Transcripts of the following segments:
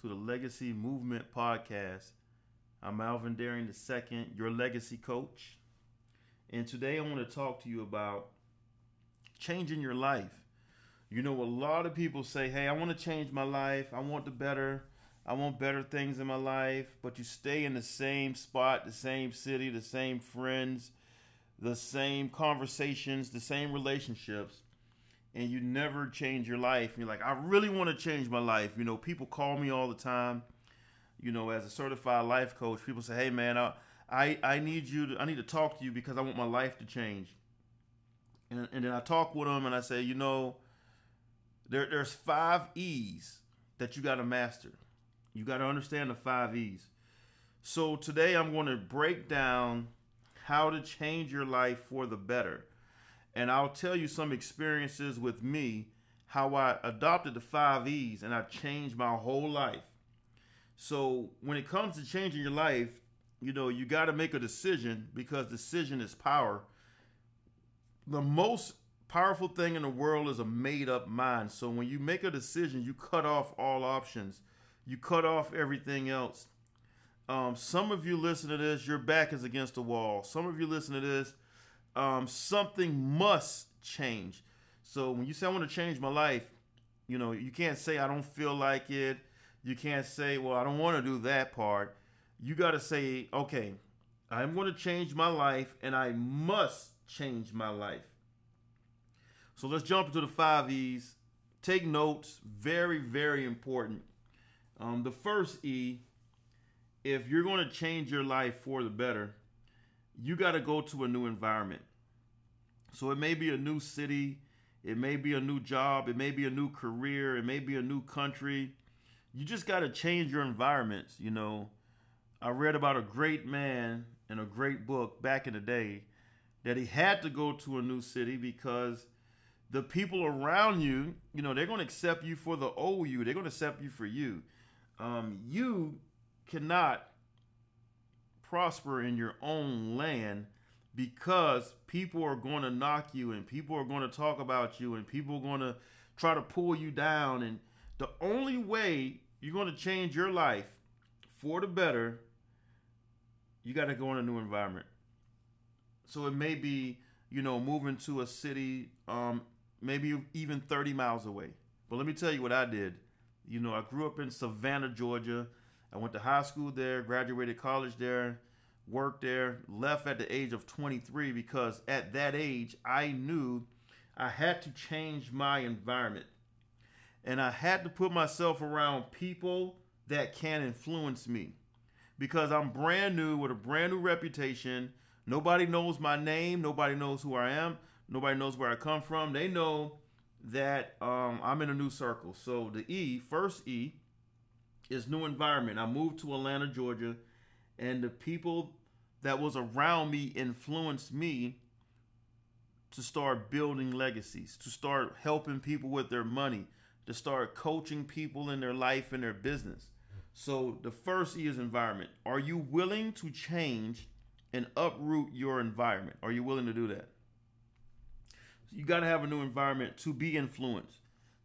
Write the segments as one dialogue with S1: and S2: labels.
S1: to the Legacy Movement Podcast. I'm Alvin Daring II, your legacy coach. And today I want to talk to you about changing your life. You know, a lot of people say, Hey, I want to change my life. I want the better. I want better things in my life. But you stay in the same spot, the same city, the same friends, the same conversations, the same relationships and you never change your life. You're like, I really want to change my life. You know, people call me all the time. You know, as a certified life coach, people say, "Hey, man, I I, I need you to I need to talk to you because I want my life to change." And, and then I talk with them and I say, you know, there there's five E's that you got to master. You got to understand the five E's. So today I'm going to break down how to change your life for the better and I'll tell you some experiences with me, how I adopted the five E's and I changed my whole life. So when it comes to changing your life, you know, you got to make a decision because decision is power. The most powerful thing in the world is a made up mind. So when you make a decision, you cut off all options, you cut off everything else. Um, some of you listen to this, your back is against the wall. Some of you listen to this, um, something must change. So when you say I want to change my life, you know, you can't say I don't feel like it. You can't say, well, I don't want to do that part. You got to say, okay, I'm going to change my life and I must change my life. So let's jump into the five E's. Take notes, very, very important. Um, the first E, if you're going to change your life for the better, you got to go to a new environment. So it may be a new city, it may be a new job, it may be a new career, it may be a new country. You just got to change your environments. You know, I read about a great man in a great book back in the day that he had to go to a new city because the people around you, you know, they're going to accept you for the old you. They're going to accept you for you. Um, you cannot prosper in your own land because people are going to knock you and people are going to talk about you and people are going to try to pull you down. And the only way you're going to change your life for the better you got to go in a new environment. So it may be you know moving to a city um, maybe even 30 miles away. But let me tell you what i did. You know i grew up in savannah georgia I went to high school there, graduated college there, worked there, left at the age of 23 because at that age I knew I had to change my environment. And I had to put myself around people that can influence me because I'm brand new with a brand new reputation. Nobody knows my name, nobody knows who I am, nobody knows where I come from. They know that um, I'm in a new circle. So the E, first E, is new environment. I moved to Atlanta, Georgia, and the people that was around me influenced me to start building legacies, to start helping people with their money, to start coaching people in their life and their business. So the first E is environment. Are you willing to change and uproot your environment? Are you willing to do that? You got to have a new environment to be influenced.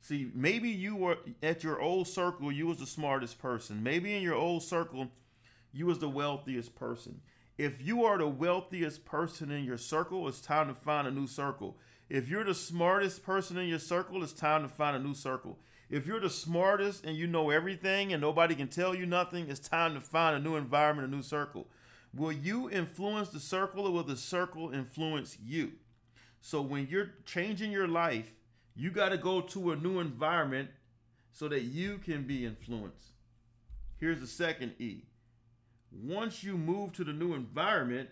S1: See, maybe you were at your old circle, you was the smartest person. Maybe in your old circle, you was the wealthiest person. If you are the wealthiest person in your circle, it's time to find a new circle. If you're the smartest person in your circle, it's time to find a new circle. If you're the smartest and you know everything and nobody can tell you nothing, it's time to find a new environment, a new circle. Will you influence the circle or will the circle influence you? So when you're changing your life, you got to go to a new environment so that you can be influenced. Here's the second E. Once you move to the new environment,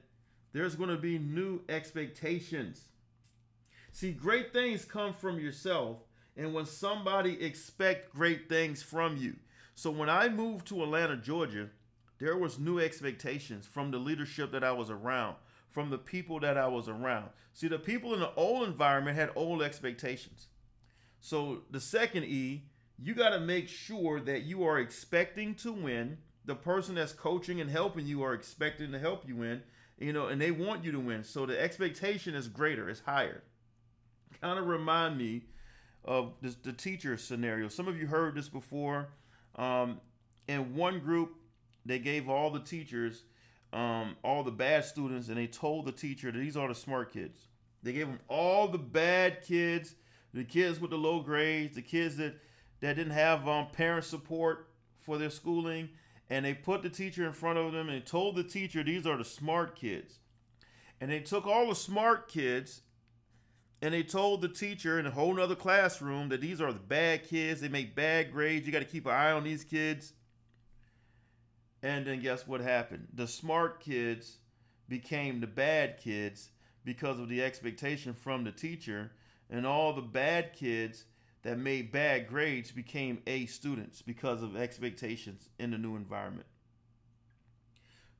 S1: there's going to be new expectations. See, great things come from yourself, and when somebody expect great things from you. So when I moved to Atlanta, Georgia, there was new expectations from the leadership that I was around, from the people that I was around. See, the people in the old environment had old expectations. So the second E, you got to make sure that you are expecting to win. The person that's coaching and helping you are expecting to help you win, you know, and they want you to win. So the expectation is greater, it's higher. Kind of remind me of this, the teacher scenario. Some of you heard this before. Um, in one group, they gave all the teachers, um, all the bad students, and they told the teacher that these are the smart kids. They gave them all the bad kids, the kids with the low grades, the kids that that didn't have um, parent support for their schooling, and they put the teacher in front of them and told the teacher these are the smart kids. And they took all the smart kids and they told the teacher in a whole nother classroom that these are the bad kids. They make bad grades. You got to keep an eye on these kids. And then guess what happened? The smart kids became the bad kids because of the expectation from the teacher, and all the bad kids that made bad grades became A students because of expectations in the new environment.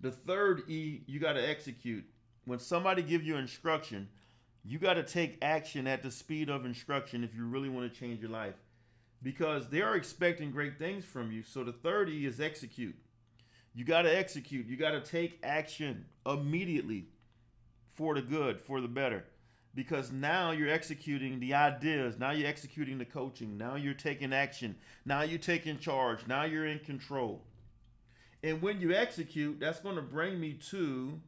S1: The third E, you got to execute. When somebody give you instruction, you got to take action at the speed of instruction if you really want to change your life because they are expecting great things from you. So the third E is execute. You got to execute. You got to take action immediately for the good, for the better. Because now you're executing the ideas. Now you're executing the coaching. Now you're taking action. Now you're taking charge. Now you're in control. And when you execute, that's going to bring me to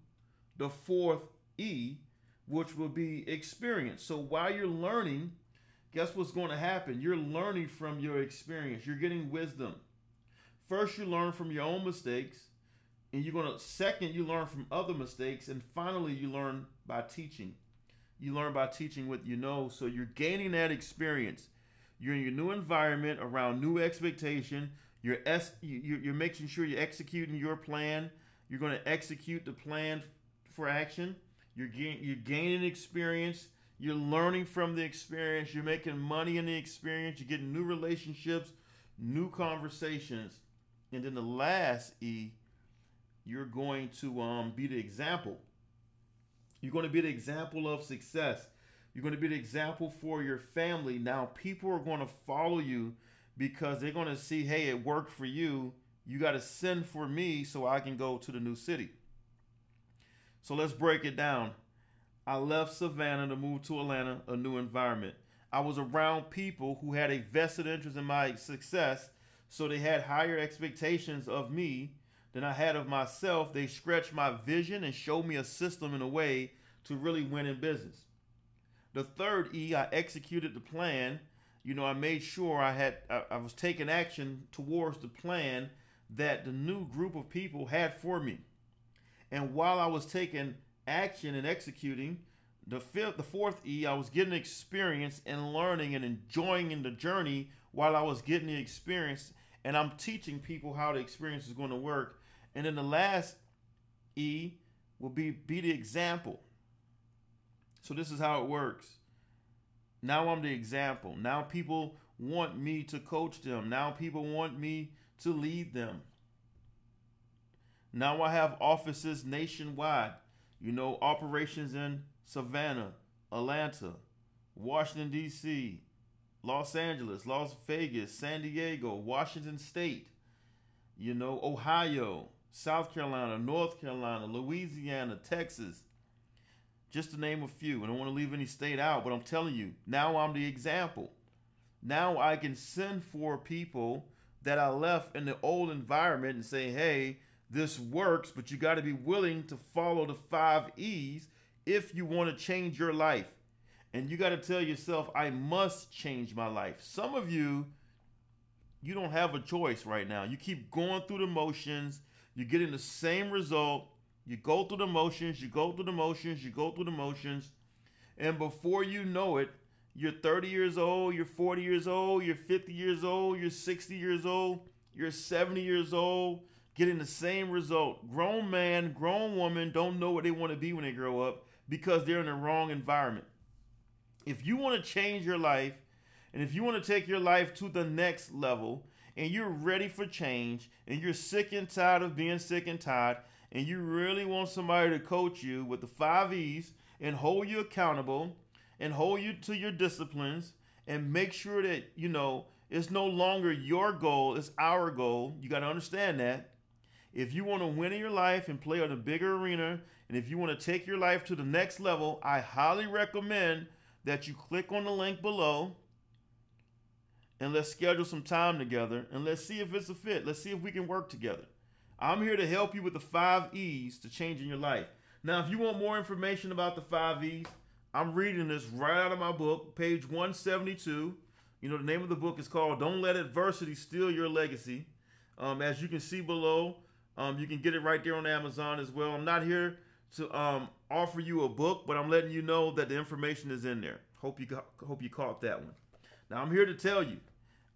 S1: the fourth E, which will be experience. So while you're learning, guess what's going to happen? You're learning from your experience. You're getting wisdom. First, you learn from your own mistakes, and you're going to second, you learn from other mistakes, and finally, you learn by teaching. You learn by teaching what you know, so you're gaining that experience. You're in your new environment around new expectation. You're es- you're making sure you're executing your plan. You're going to execute the plan for action you're, gain, you're gaining experience. You're learning from the experience. You're making money in the experience. You're getting new relationships, new conversations. And then the last E, you're going to um, be the example. You're going to be the example of success. You're going to be the example for your family. Now, people are going to follow you because they're going to see, hey, it worked for you. You got to send for me so I can go to the new city. So let's break it down. I left Savannah to move to Atlanta, a new environment. I was around people who had a vested interest in my success, so they had higher expectations of me than I had of myself. They stretched my vision and showed me a system in a way to really win in business. The third E, I executed the plan. You know, I made sure I had I, I was taking action towards the plan that the new group of people had for me. And while I was taking action and executing, the fifth, the fourth E, I was getting experience and learning and enjoying in the journey while I was getting the experience. And I'm teaching people how the experience is going to work. And then the last E will be be the example. So this is how it works. Now I'm the example. Now people want me to coach them. Now people want me to lead them. Now I have offices nationwide, you know, operations in Savannah, Atlanta, Washington, D.C., Los Angeles, Las Vegas, San Diego, Washington State, you know, Ohio, South Carolina, North Carolina, Louisiana, Texas, just to name a few. I don't want to leave any state out, but I'm telling you, now I'm the example. Now I can send for people that I left in the old environment and say, hey, this works, but you got to be willing to follow the five E's if you want to change your life. And you got to tell yourself, I must change my life. Some of you, you don't have a choice right now. You keep going through the motions, you're getting the same result. You go through the motions, you go through the motions, you go through the motions. And before you know it, you're 30 years old, you're 40 years old, you're 50 years old, you're 60 years old, you're 70 years old, getting the same result. Grown man, grown woman don't know what they want to be when they grow up because they're in the wrong environment. If you want to change your life and if you want to take your life to the next level and you're ready for change and you're sick and tired of being sick and tired and you really want somebody to coach you with the five E's and hold you accountable and hold you to your disciplines and make sure that, you know, it's no longer your goal, it's our goal. You got to understand that if you want to win in your life and play on a bigger arena, and if you want to take your life to the next level, I highly recommend that you click on the link below and let's schedule some time together and let's see if it's a fit. Let's see if we can work together. I'm here to help you with the five E's to changing your life. Now, if you want more information about the five E's, I'm reading this right out of my book, page 172. You know, the name of the book is called Don't Let Adversity Steal Your Legacy. Um, as you can see below, um, you can get it right there on Amazon as well. I'm not here to um, offer you a book, but I'm letting you know that the information is in there. Hope you hope you caught that one. Now I'm here to tell you,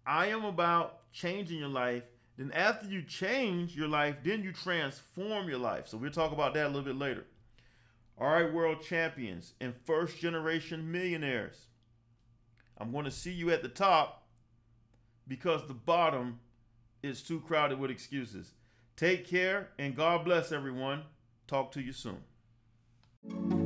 S1: I am about changing your life. Then after you change your life, then you transform your life. So we'll talk about that a little bit later. All right, world champions and first generation millionaires. I'm going to see you at the top because the bottom is too crowded with excuses. Take care and God bless everyone. Talk to you soon.